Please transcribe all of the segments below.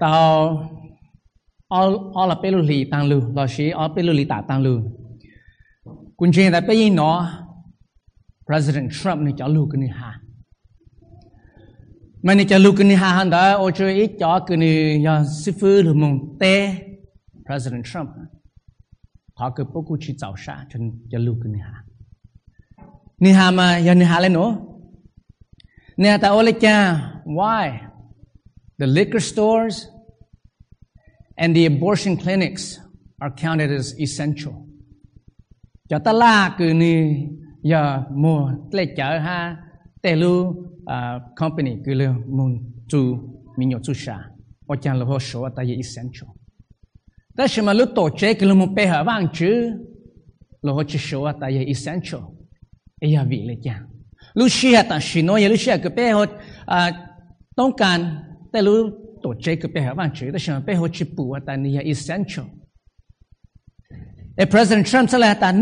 tao all all pe lu li tang lu lo shi all pe lu li ta tang lu kun chen da pe yin no president trump ni cha lu cái ni ha mà ni cha lu cái ni ha han da o cho ít cho cái ni ya sư phụ lu mong te president trump họ cứ bố cụ chỉ giáo sa chân cha lu cái ni ha ni ha mà ya ni ha lên nữa nè ta ole cha why the liquor stores, and the abortion clinics are counted as essential. Cho ta la cứ ni, giờ mua tle chở ha tê lu à, company cứ lu mun tu mi nhọ tu sha Ở chan lo ho sho ta ye essential. Ta xem mà lúc tổ chế cứ lu mu pe ha vang chứ lo ho chi số ta ye essential. E ya vi le cha. Lu shi ha ta shi no ye lu shi ha cứ pe tông à, can 例如读这个背后完全的想背后去补啊，但你也 essential。And President Trump said that I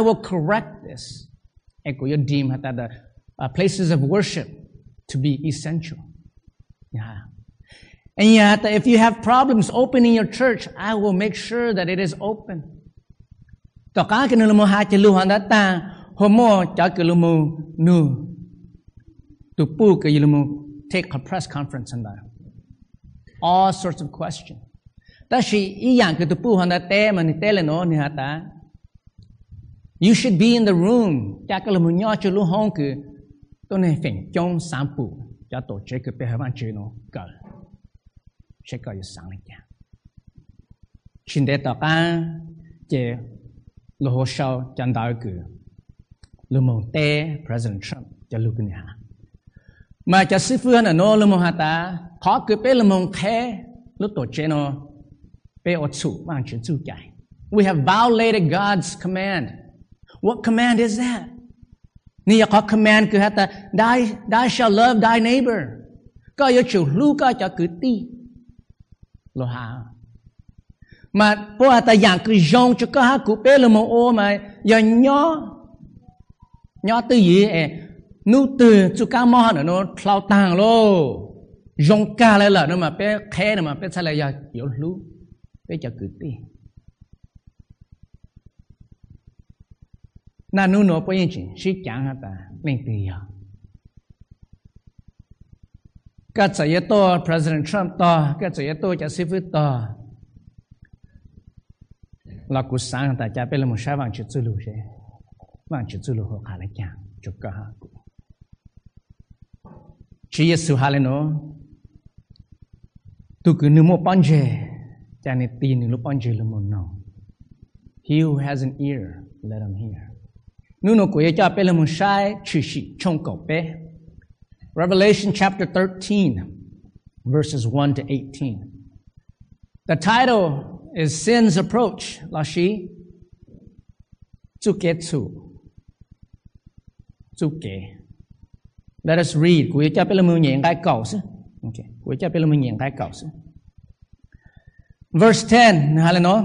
will correct this. And the uh, places of worship to be essential. Yeah. And yet, if you have problems opening your church, I will make sure that it is open. Toka homo take a press conference and that. All sorts of questions. You should be in the room. Cha cái là mình nhớ cho luôn hông cứ tôi này phải trong sáng phụ cho tổ chức cái bài văn chữ nó cỡ sẽ cỡ sáng lên cha. Xin để tao cả chế lô hồ sau chân đạo cứ lô mông tê President Trump cho lúc này. mà cho sư phương là nó là một hạt ta khó cứ bé là một thế lúc tổ chế nó bé ở chủ mang chuyện chủ chạy we have violated God's command what command is that นี่ขอ command คือฮะแต่ thy thy shall love thy neighbor ก็ยชูลูกก็จะคือตีโลหะมาพวกแต่อย่างคือยงจะก็ฮะกูเป้ลมโอมาอย่างย่อย่อตื้อยีเอ นูตื่นจุกามอหนอคลาวต่างโลยงกาเลยล่ะนมาเป้แค่นมาเป้ทะเลยาเดี๋ยวรู้เป้จะกึดตี那侬若不认真，谁讲啊？的领导呀，个这一多，President Trump 多，个这一多，加西夫多，那古上大家被那么啥忘记走路些，忘记走路和看了讲，就搞哈古。Giêsu haleno tu bao giờ cha này tin nửa bao giờ là một nào He who has an ear let him hear. Nửa nó của cha pe một sai chữ sĩ trong cầu pe. Revelation chapter 13 verses 1 to 18 The title is Sin's Approach là shi? Chu kế chu Chu kế Let us read. Quý cha pela mưu nhện cái cầu sư. Okay. Quý cha pela mưu nhện cái cầu sư. Verse 10, halino.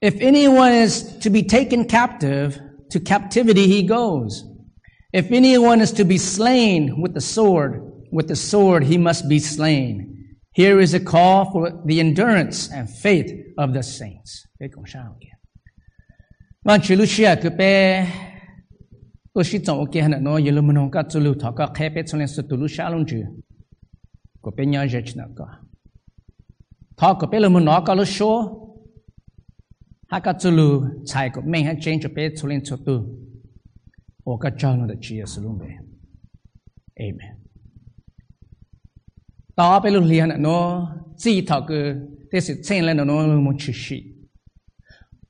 If anyone is to be taken captive, to captivity he goes. If anyone is to be slain with the sword, with the sword he must be slain. Here is a call for the endurance and faith of the saints. Vâng, chú Lucia cứ tôi chỉ chọn ok hẳn nó giờ mình không có chú lưu thọ có khai bết xong lên sự tu lưu xa luôn chứ có bé nhau giờ chỉ có thọ có bé lúc mình nó có lúc số hai cái chú lưu chạy có mình hay cho bé xong lên sự tu ô cái cho nó được chia sẻ luôn về amen đó bên lúc liền nó chỉ thọ cứ thế sự chen lên nó nó muốn chữ sĩ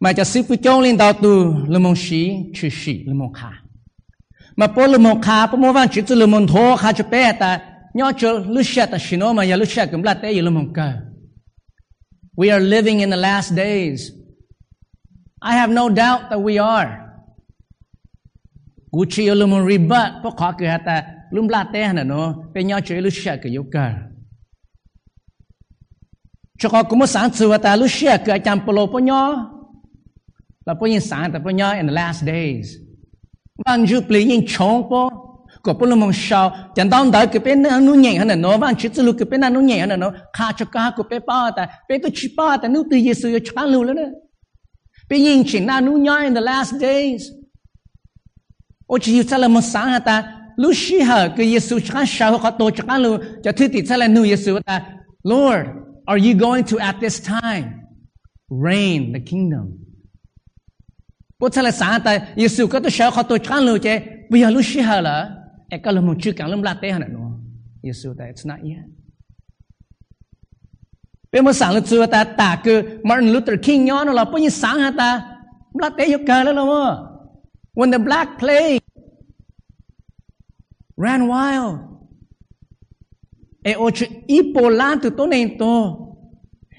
mà cho sư phụ trong lên đạo tu lúc muốn sĩ chữ sĩ lúc muốn khai mô We are living in the last days. I have no doubt that we are. Cú chi lù một ribat bố khó kì hả ta lù là tế hả nó bé nhỏ cho lù xe kì yếu cho khó cũng một sáng chữ ta lù xe kì chăm bố lô là ta in the last days 万就不因穷不， có bố lâm sao chẳng đong đợi cái bên nó nhẹ hơn nó vang chỉ lu cái bên nó nhẹ hơn nó khá cho cả cái bên ba ta bên cái chỉ ba ta nu từ Giêsu cho chán lu nữa bên nhìn chỉ na nu nhoi in the last days ô chỉ cho là một sáng hả ta lúc xí hở cái Giêsu chán sao họ tổ chán lu cho thứ tỷ cho là nu Giêsu ta Lord are you going to at this time reign the kingdom 不出来啥的，有时候个都小好多看路去，不要路西好了，哎，搞了木去讲那么拉带了喏，有时候的是那样。别么上了之后，他大哥 Martin Luther King 鸟了，不你上下他，拉带又搞了了么？When the black plague ran wild，哎，我去一波拉都都那多，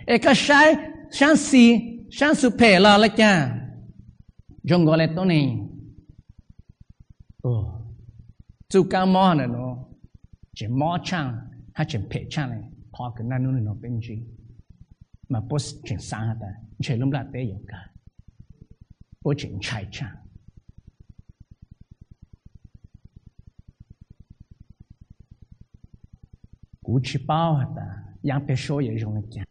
哎，个晒上西上苏佩了了家。Jong go le to nei oh 做干嘛呢？喏，就马枪还就配枪嘞，跑个那弄那兵具，嘛不是真伤的，却弄不了得有个，不真拆枪。古去包的，杨别说也用了讲，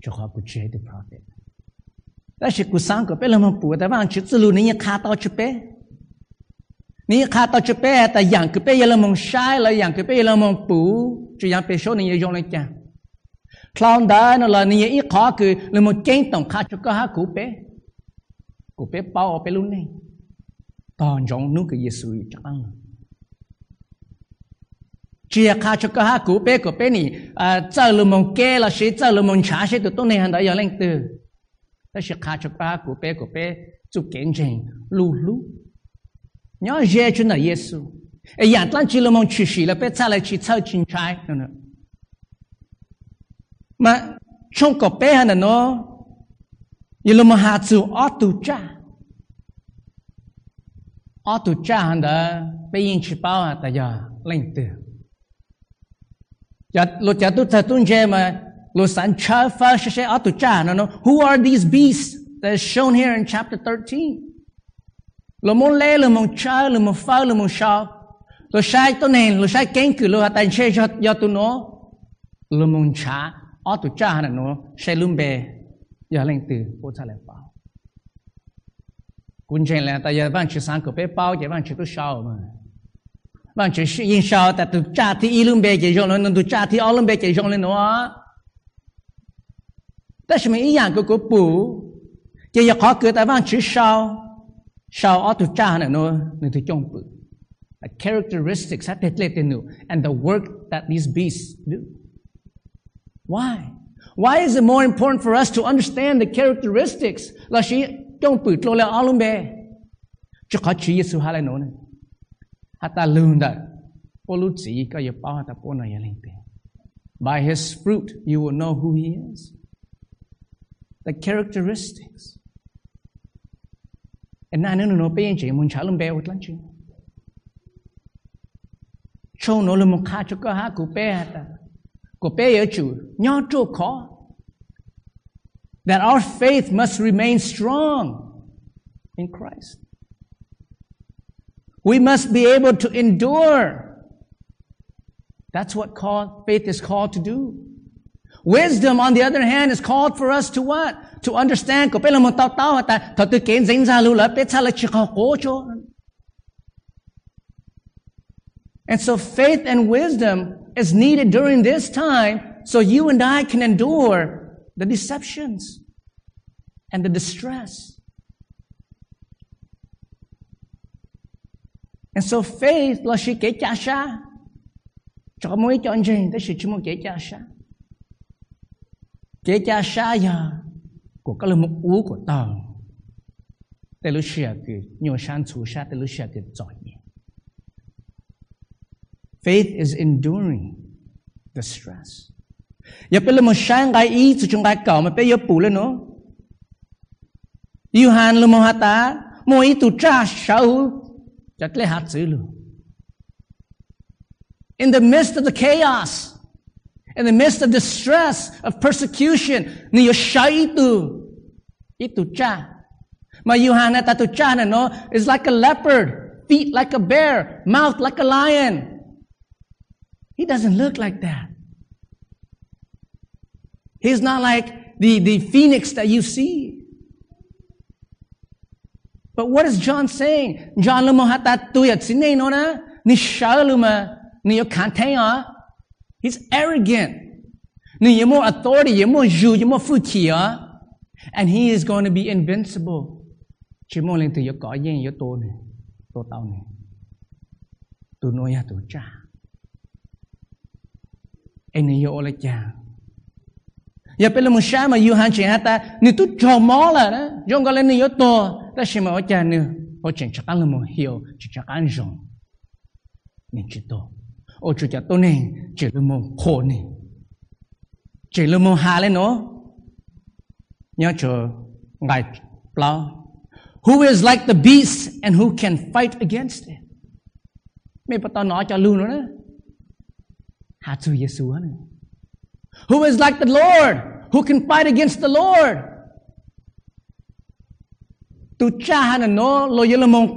就好不觉得 profit。 但是古三个别那么补的，往去之路你也看到去呗。你看到这边的养个边了蒙晒了，养个边了蒙补，就养别说你也用来讲。clown đó nó là你一khó cứ là một kinh tổng khá cho có cú bé cú bé bao bé luôn này toàn giống nó cái Giêsu chắc ăn chỉ khá cho có cú bé cú bé này à giờ là một kê là sẽ giờ là một trả sẽ từ tôi này hắn 那些看着八个八 chokpa ku pe ku 耶稣哎，亚当基罗蒙去世了 lu 来去 nya je chuna yesu, 么 ya tlanci lu mong chushi, lu 都在中间嘛 Lo san cha fa she she atu cha, no no. who are these beasts that is shown here in chapter 13 lo mon le, lo mon cha, lo mon fa, lo mon sha. Lo sai to nen, lo sai ken ku, lo atan che yo yo tu no. Lo mon cha, atu cha na no. She lum be, ya leng tu, po cha le pa kun chen le ta, ya ban chi san ko pe pao, ya ban chi tu sha ma. Ban chi shi yin sha ta tu cha ti ilum be je yo lo, no, tu cha ti o be je yo lo no ah. 但是没一样个个不，就要考个台湾去烧。sao ở tu cha này nó nó tu trong bự characteristics hat let nu and the work that these beasts do why why is it more important for us to understand the characteristics là shi trong bự lo là alum be cho khó chỉ Giêsu hay là nó này hat ta lương đó ô lu chỉ có yêu bao ta po này lên by his fruit you will know who he is the characteristics. And na no no pe che mun chalum be utlan chi cho no le mo kha cho ka ha ku pe ta ku pe ye nyo chu ko that our faith must remain strong in Christ. We must be able to endure. That's what called, faith is called to do wisdom on the other hand is called for us to what to understand cho And so faith and wisdom is needed during this time so you and I can endure the deceptions and the distress. And so faith là sự kể trả xa. Cho mỗi chỉ muốn kể xa. 这家杀呀，国家了没无国道，泰罗西啊给尿山煮杀，泰罗西啊给造孽。Faith is enduring the stress。呀，本来么山该伊，就冲该搞么，怕要 pull 了呢。约翰了么哈达，么伊土扎，撒乌，只来 hard 死喽。In the midst of the chaos. In the midst of distress, of persecution, ni siya ito. Ito cha. Mayuhana tatu cha no is like a leopard feet like a bear, mouth like a lion. He doesn't look like that. He's not like the, the phoenix that you see. But what is John saying? John lumo hata tuyat sinay no na ni shaluma ni. He's arrogant. Ni yamo authority, yamo ju, yamo fukia. And he is going to be invincible. Chỉ mong lên từ yếu có yên yếu tố này, tố tao này. Tụ nô ya tụ cha. Anh này yếu ô lại cha. Giờ bây giờ mình sáng mà yếu hàn chỉ hát ta, nếu tụ trò mó là đó, dòng gọi lên yếu tố, ta sẽ mà ô cha nữa. Ô chẳng chắc ăn là một hiểu, chỉ chắc ăn rộng. Nên chỉ tố. Ô chu cha tôi nên chỉ lu mong khổ ne. Chỉ lu mong hà lên nó Nhớ chờ ngài plau who is like the beast and who can fight against it. mấy bà tao nói cho luôn nữa. hà chú Giêsu nữa. Who is like the Lord? Who can fight against the Lord? Tu cha hà nó lo yelo mong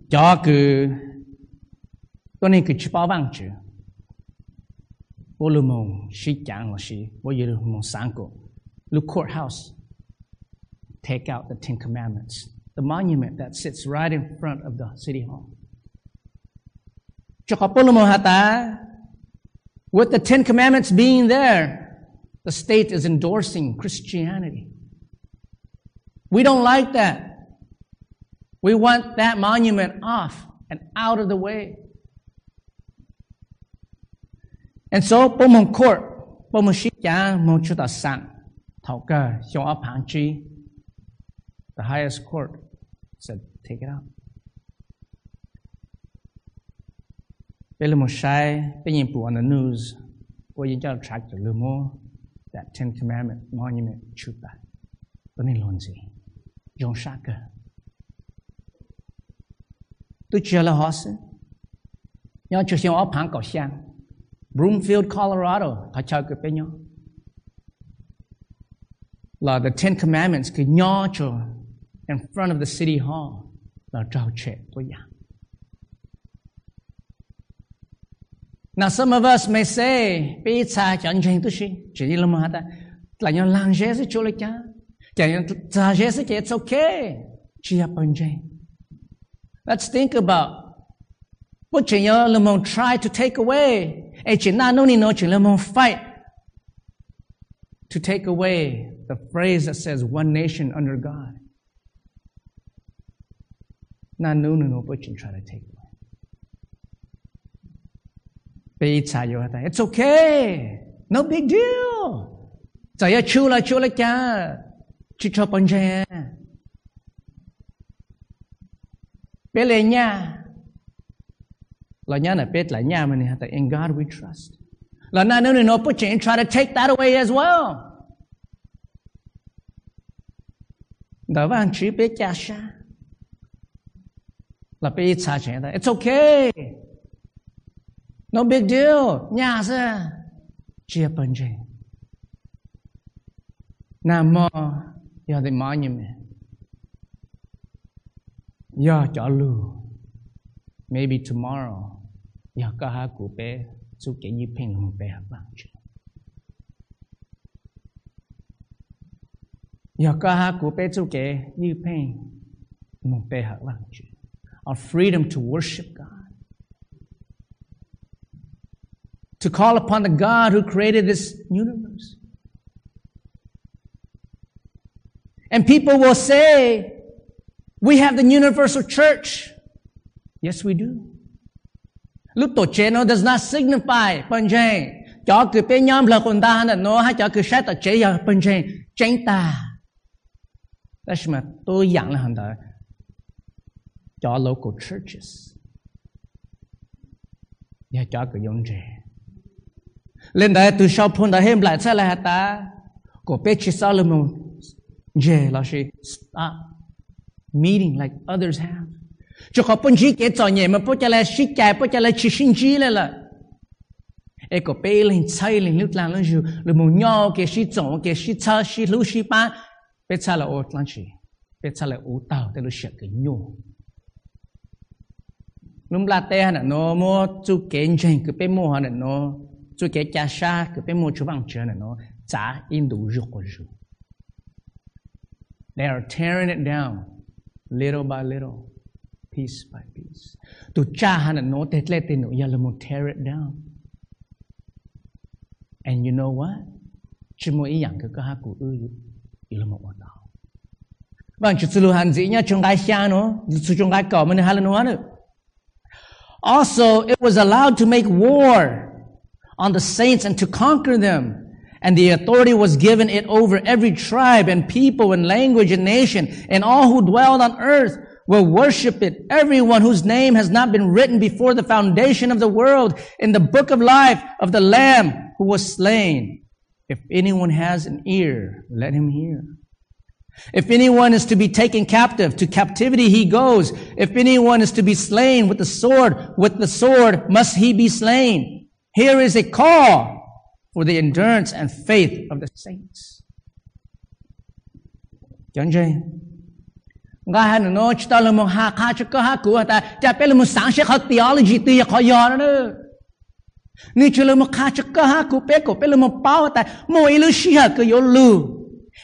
Bố lưu mong sĩ giảng là sĩ, bố lưu mong sáng cổ. Look courthouse take out the Ten Commandments, the monument that sits right in front of the city hall. With the Ten Commandments being there, the state is endorsing Christianity. We don't like that. We want that monument off and out of the way. And so, hàng chi, the highest court said, take it out. Pele mo shai, pe yin pu on the news, wo yin jiao tractor le mo, that Ten Commandment monument chu ba. Ba ni lon zi, yong sha ke. tôi chia là họ sẽ nhớ chưa xem ở phang cầu sang Broomfield Colorado họ chơi cái bên nhau là the Ten Commandments cái nhỏ cho in front of the city hall là trao chuyện của nhà Now some of us may say, bị cha chẳng chẳng tôi xin, chỉ đi làm hata, là nhau lang dễ sẽ chối lại cha, chẳng nhau cha dễ sẽ it's okay, chỉ là bên trên. Let's think about what nhau là try to take away, na nô ni nô chỉ fight to take away the phrase that says one nation under God. No no no but you try to take away. It's okay. No big deal. Saya chula chula cha. Chicho panje. Pele nya. La nya na pet la nya mani hata in God we trust. La na no you try to take that away as well. Da van chi pe cha sha là bị trả chuyện đấy. It's okay. No big deal. Ra. Chia bần trình. Nam mô do the monument. Do cho lưu. Maybe tomorrow. Do có ha cụ bé. Chú kể như bình hùng bé hạt bằng chuyện. Do có ha cụ bé chú kể như bình hùng bé hạt bằng chuyện our freedom to worship God. To call upon the God who created this universe. And people will say, we have the universal church. Yes, we do. Lúc tổ cheno does not signify panjang. Chó cứ bé nhóm là con ta là nó hay chó cứ sát tổ chế giờ panjang chánh ta. That's mà tôi dặn là hàng đó. Chó local churches. Nhà chó cứ dùng trẻ. Lên đây từ sau phun đã hêm lại sẽ là hạt ta. Của bé chỉ sao là mình. Dễ là gì? Stop. meeting like others have. Cho khó bún chí kể cho nhẹ mà bố chá lè xí chài bố chá lè chí sinh chí lè lè. Ê, có bê lên, chay lên lúc là lúc dù lúc mù nhò kê xí chồng kê xí chá xí lưu xí bá. Bê chá là ổ lăng chí. Bê chá là ổ tàu, tê lúc xạc kê nhô. Lúc là tê hẳn nó mô chú kê nhanh cứ bê mô hẳn nó. Chú kê chá xa cứ bê mô chú bằng chờ hẳn nó. Chá in đủ rục của. They are tearing it down. Little by little, piece by piece. Tu cha hana no te tle te no yala mo tear it down. And you know what? Chỉ mo ý yang cái cái ha cụ ư yala mo wa tao. Vâng, chú lu han zi nha chung gai xia no, chú chung gai cỏ mà ne hala no nữa. Also, it was allowed to make war on the saints and to conquer them. And the authority was given it over every tribe and people and language and nation, and all who dwelled on earth will worship it. Everyone whose name has not been written before the foundation of the world in the book of life of the Lamb who was slain. If anyone has an ear, let him hear. If anyone is to be taken captive, to captivity he goes. If anyone is to be slain with the sword, with the sword must he be slain. Here is a call for the endurance and faith of the saints. Chẳng gì? Ngài hẳn nó chỉ ta là hạ khá cho cơ hạ của ta, chả biết là một sáng sẽ khó theology tì khó gió nữa nữa. Ni chỉ là một khá cho cơ hạ của bé của bé là một bao ta, mỗi lúc xí hạ cứ yếu.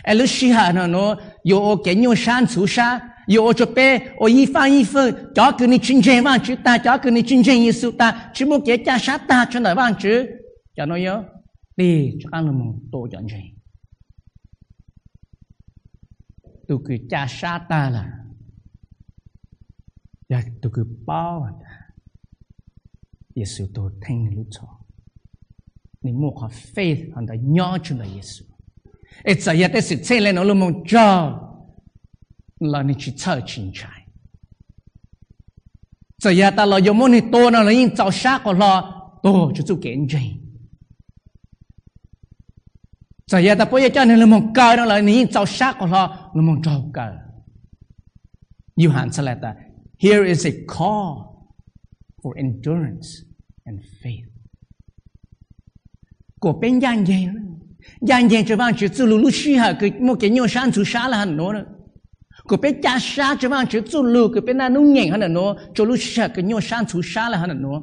Ai lúc xí hạ nó nó yếu cái nhau san chú sa, yếu cho bé, ô y pha y pha, cho cứ ni chính chính vang chữ ta, cho cứ ni chính chính y su ta, chỉ một cái cha sát ta cho nó vang chữ, cho nó yếu đi, cho các một tổ chọn gì tôi cứ cha sa ta là dạ, và tôi cứ bao à Giêsu tôi thanh lúc cho. Nên mua có faith hắn đã nhỏ cho là Giêsu ít giờ yết sự chơi lên nó luôn mong cho là nên chỉ chờ chính trái. Giờ yết ta là dùng món này to nó là những cháu sát của lo to cho chú kiến trình giờ giờ ta bây giờ cho nên là mong cờ đó là những cháu sát của họ, là mong trâu cờ. You hẳn sẽ là ta, here is a call for endurance and faith. Của bên gian dây gian dây cho bạn chỉ tự lưu suy hả cái một cái nhiều sáng chủ sáng là hẳn nó nữa của bên cha sáng cho bạn chỉ tự lưu cái bên nào nó nhện hẳn nó cho lưu suy hả cái nhiều sáng chủ sáng là hẳn nó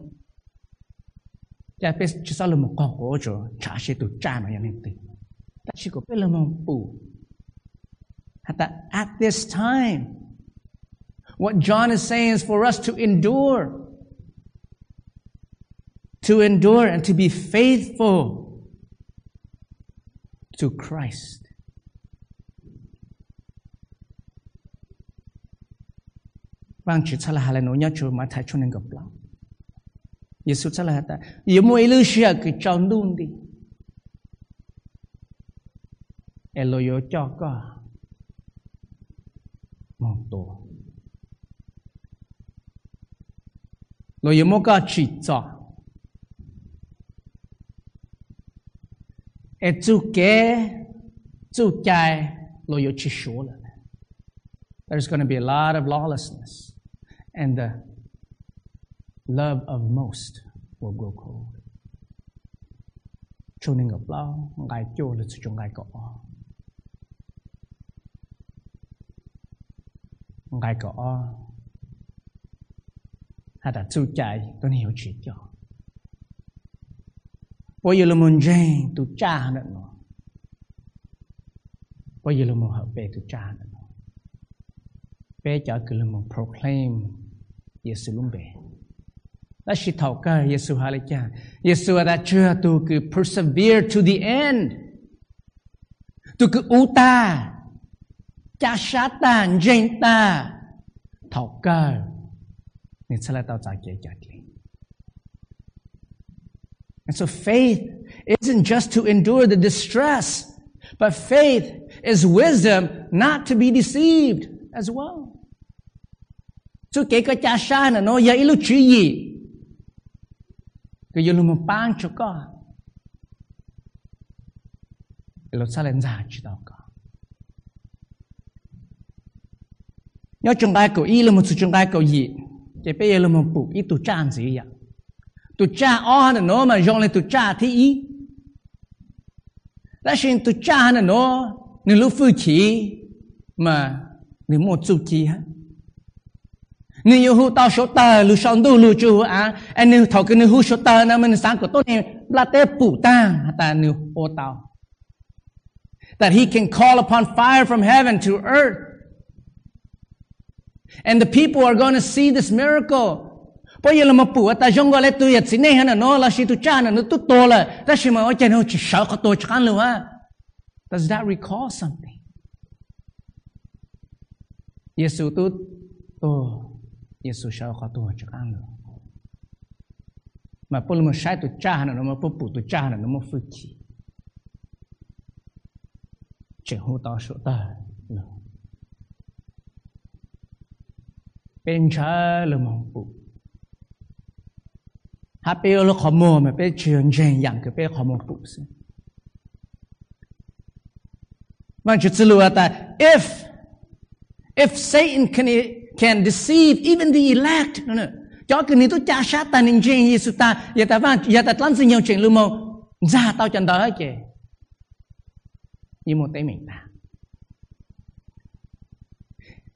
cha bên chỉ sao là một con cổ cho trả sẽ tụ cha mà nhận tiền at this time, what John is saying is for us to endure. To endure and to be faithful to Christ. Vâng, chỉ là hà nó mà thay cho nên gặp lòng. Giêsu cha là ta, yếu mua ilu shia cái trong đun đi. Eloyo cho có. Một tổ. Lo yo mo ka chỉ cho. E chu ke chu chai lo yo là there's going to be a lot of lawlessness and the love of most will grow cold. Cho nên gặp lao ngai cho là chu ngai có ngai có hay là chú chạy tôi hiểu chuyện cho bây giờ là muốn dành tôi cha nữa. Nó bây giờ là muốn hợp về tôi cha nữa. Nó bé cho cứ là muốn proclaim Giêsu luôn bề là chỉ thầu cả Giêsu hà là cha Giêsu đã chưa? Tôi cứ persevere to the end. Tôi cứ u ta. Cha sát ta dành ta thọ cơ nên sẽ là tao giải kế trả tiền And so faith isn't just to endure the distress, but faith is wisdom not to be deceived as well. Chú kể cái cha là nó dạy lúc chữ gì? Cái yêu một bang cho con. Lo sa lên giả chỉ con. Nhớ chung đai 一，这辈 y 那么补，伊都 sự chung đai cầu diện. Thì bây giờ là một vụ ít tù trang gì ấy ạ? Tụi cha ó hả là nó mà dọn lên tụi. That he can call upon fire from heaven to earth. And the people are going to see this miracle. Giờ là một bữa ta gọi là tôi yết xin này nó là chỉ tôi cha nó tôi to là ta chỉ mà ở trên nó chỉ sợ có tôi chẳng luôn ha. Does that recall something? Giêsu tu to Giêsu sợ có tôi chẳng luôn. Mà bây giờ mà sai tôi cha nó mà bố tôi cha nó mà phụ chi. Chỉ hô tao sợ ta. pensar le mon pu ha pe lo khomo me pe chen chen yang ke pe khomo pu se man chu tsulu ata if if satan can can deceive even the elect no no cho cái này tôi cha sát ta nên chuyện gì ta giờ ta vang giờ ta lăn xin nhau chuyện lưu mông ra tao chân đó hết kì như một tay mình ta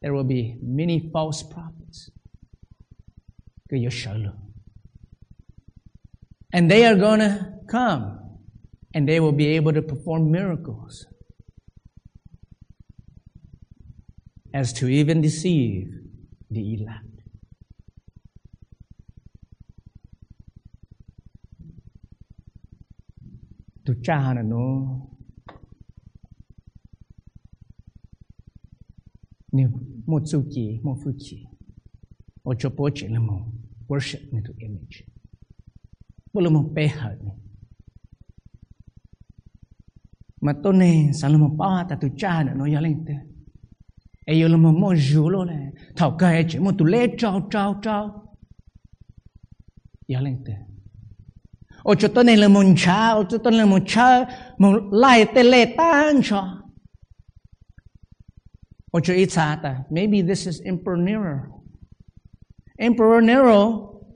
there will be many false prophets. And they are going to come and they will be able to perform miracles. As to even deceive the elect. No nếu một số chỉ một phụ chỉ ở chỗ bố worship này tu image. Bố là một bê hở này mà tôi này sáng là một bao ta tu cha nữa nói giờ lên thế, ai yêu là một mô rú luôn này thảo cây chỉ một tu lê trao trao trao giờ lên thế, ô chỗ tôi này là một cha ở chỗ tôi là một cha một lại tê lê tan cho what sa ata. Maybe this is Emperor Nero. Emperor Nero,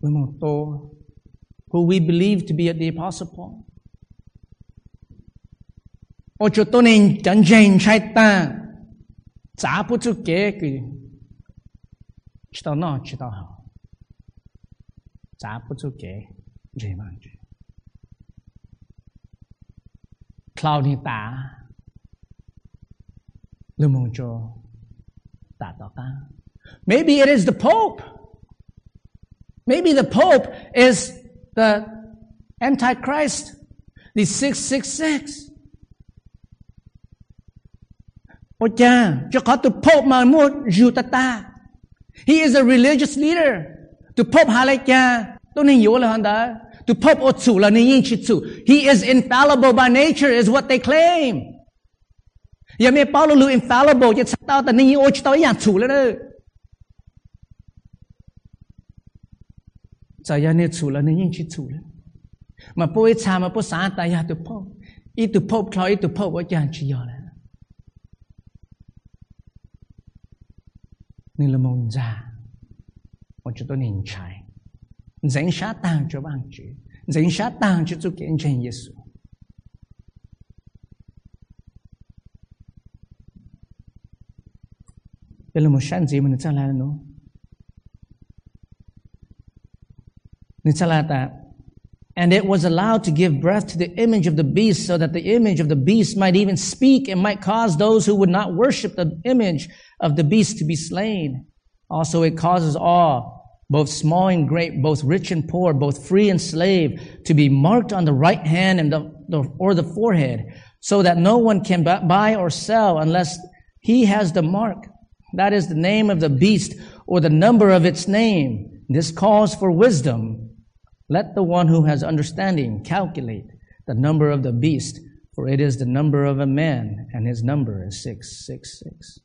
who we believe to be the Apostle Paul. Ocho tonin janjen chaita zapu zu geki. Chita no chita ha. Zapu zu ge jimanji. Cloud ni ta lumuncho. Maybe it is the Pope. Maybe the Pope is the Antichrist, the 666. Pope. He is a religious leader. Từ Pope hà Pope. He is infallible by nature is what they claim. Giờ mẹ Paulo lu infallible, chứ sao tao ta nên nhìn ô chỉ tao ý chủ là đó. 在呀，你除了你应去除了，嘛不会查嘛不啥大呀都破，一都破不一都破我讲去要了。你了梦咋？我觉得您猜，人下当就忘记，人下当就做见证耶稣。Bila mo siya, hindi mo And it was allowed to give breath to the image of the beast so that the image of the beast might even speak and might cause those who would not worship the image of the beast to be slain. Also, it causes all, both small and great, both rich and poor, both free and slave, to be marked on the right hand and the, the, or the forehead, so that no one can buy or sell unless he has the mark. That is the name of the beast or the number of its name. This calls for wisdom. Let the one who has understanding calculate the number of the beast, for it is the number of a man, and his number is 666.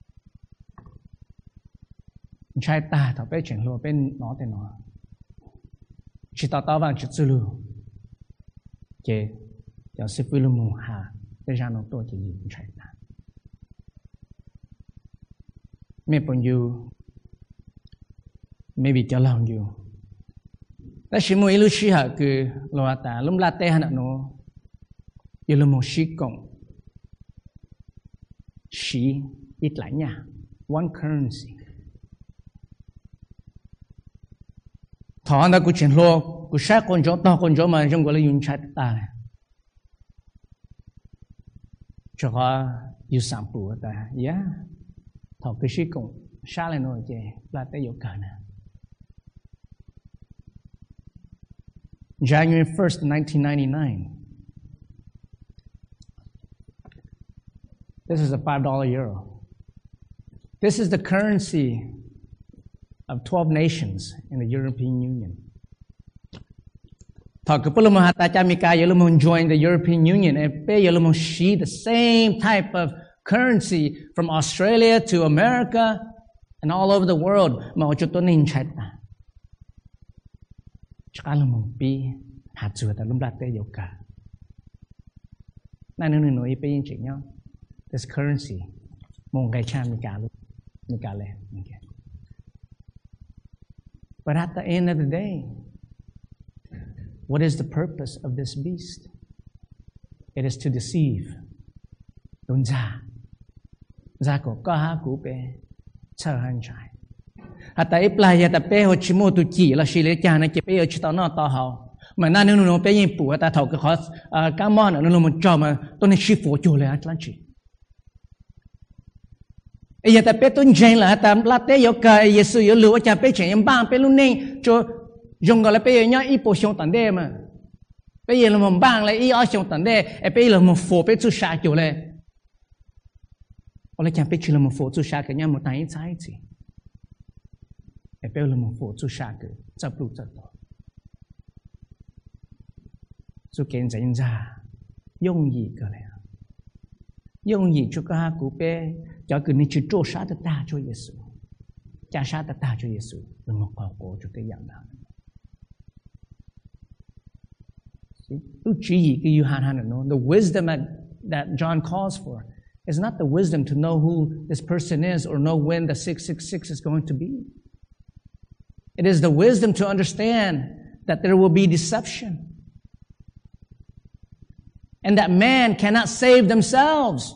map on you, maybe tell on you. Ta shi mu ilu shi ha ku lo ta lum la te hana no. Ilu mo shi kong. Shi ít lại nha. One currency. Thọ anh ta ku chen lo ku sha con jo ta con chó ma trong gọi là yun chat ta. Cho ha yu sample ta. Yeah. January 1st, 1999. This is a $5 euro. This is the currency of 12 nations in the European Union. join the European Union and pay the same type of currency from Australia to America and all over the world. Hạt. This currency mong. But at the end of the day, what is the purpose of this beast? It is to deceive. Đúng za ko ka ha ku pe chờ hàng trái. À tại playa ta pe ho chimo tu chỉ là xí lệ cha na ke pe ho chi tao nó tao hao mà na nung nung pe yin phụ ta thau cái khó ka mo na nung mo cho mà tôi nên shi phụ chu le atlan chi ai ya ta pe tu jen la ta la te yo ka yesu yo lu cha pe em bang pe lu nen cho dùng gọi là bây giờ ít bộ xuống tận đây mà. Bây giờ là mình bang lại ít ở xuống tận đây bây giờ là mình phổ bây chút xa chỗ này 我来讲，被去了么？佛祖下个让么单一在一起。也不要那么佛做下个，这不这多，做见证者用意个了，用意就跟他古别，叫跟你去做啥的大做耶稣，加啥的大做耶稣，那么高过就这样的。不止一个约翰汉的 The wisdom that that John calls for Is not the wisdom to know who this person is or know when the 666 is going to be. It is the wisdom to understand that there will be deception. And that man cannot save themselves.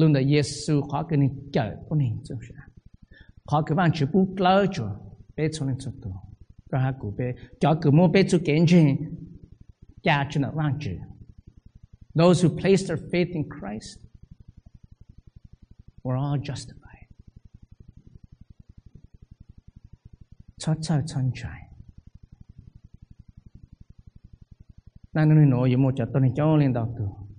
论到耶稣话给你教不能做啥，话给完全部老着，别从你做多，让他古别，叫古莫别做见证，价值的忘记。Those who place their faith in Christ were all justified. 出走存在，那你侬有冇就到你教练到度？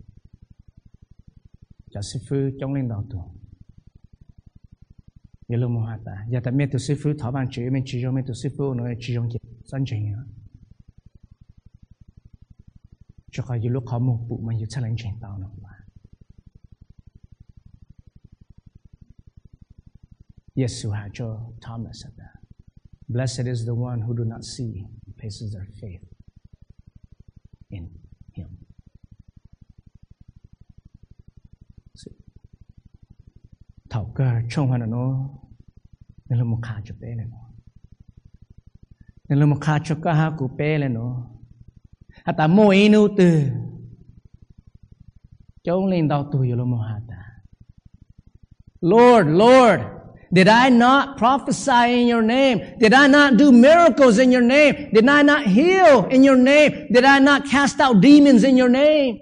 cho sư phụ trong linh đạo tổ. Nhớ lúc mùa ta giờ ta mẹ tu sư phụ thọ bàn chữ mình chỉ cho mẹ tu sư phụ nói chỉ cho kiệt sanh trình à dạ. cho khỏi dạ lúc khó một bụng mà dự chắc lên trình tao nó mà Yes, cho Thomas said that. Blessed is the one who do not see, places their faith. chong hana no nelo mo kha chu pe le no nelo mo kha chu ka ha bé pe le no ata mo inu tu chong lên đầu tu yo lo mo ha ta Lord, Lord, did I not prophesy in your name? Did I not do miracles in your name? Did I not heal in your name? Did I not cast out demons in your name?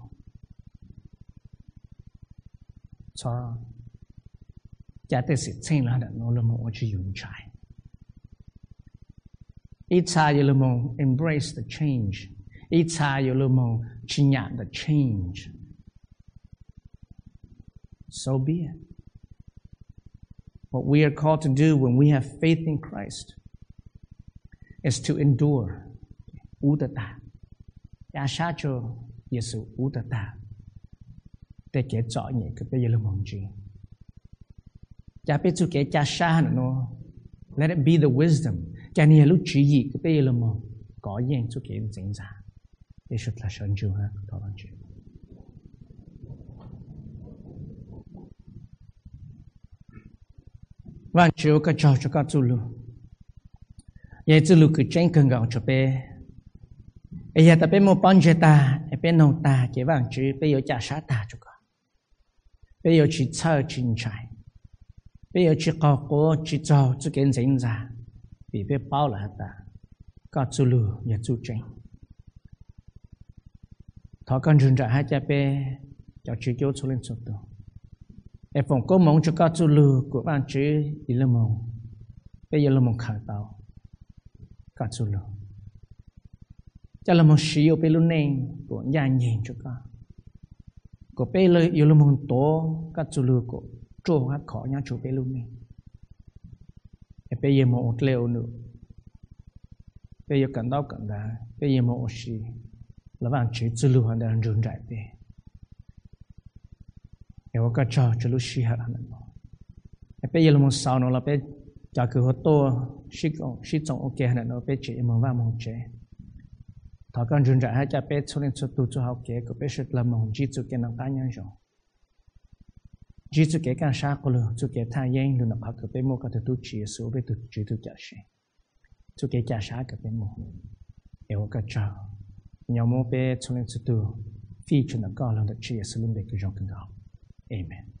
Giêsu. Cho chả tới sự chân là nó là một chữ dùng trái. Ít xa yêu là embrace the change. Xa yêu là một chỉ nhận the change. So be it. What we are called to do when we have faith in Christ is to endure. Udata. Ya sha cho Yesu udata. Để kể cho nhẹ cái bây giờ là mong gì. Cha biết chú kể cha sa nó. Let it be the wisdom. Cha ni lúc chỉ gì cái bây giờ là mong. Có yên chú kể chính ra. Để xuất là sơn chú ha. Đó là chuyện. và chú cái cho cho các chú luôn, ye chú lu cứ tranh cân gạo cho bé ấy giờ ta bé một bán chế ta ấy bé nông ta cái vàng chú bây giờ cha sát ta cho các 不要去 chi 不要去搞 chin chai, 被包来的。搞走路也做正，他讲 chi 家边，叫 tsukeng fongomo 就搞 có bê lơ yêu lùm hùng tố, các chú lưu có trô hát khó nhá chú bê lùm này e bê yê mô ột lê ô nữ bê yê cẩn đau cẩn đá, bê yê mô ột xì. Là vàng chế chú lưu hoàn đàn rừng rải bê. E wā kā chā chú lưu xì hát hẳn mô e bê yê lùm hùng sao nó là bê chá cử hốt tô, xì tổng ok hẳn nó bê chế mô vang mô chế thọ con rừng rã cha bé cho nên cho tu cho học kế của bé sẽ làm mong chỉ cho cái năng ta nhân rồi chỉ cho cái càng xa của lừa cho cái thay yên lừa nạp học của bé mua cái tu chỉ số bé tu chỉ tu trả sẽ cho cái cha xa của bé mua yêu cái chờ nhau mua bé cho nên cho tu phi cho nó có lần được chỉ số luôn bé cái dòng kinh Amen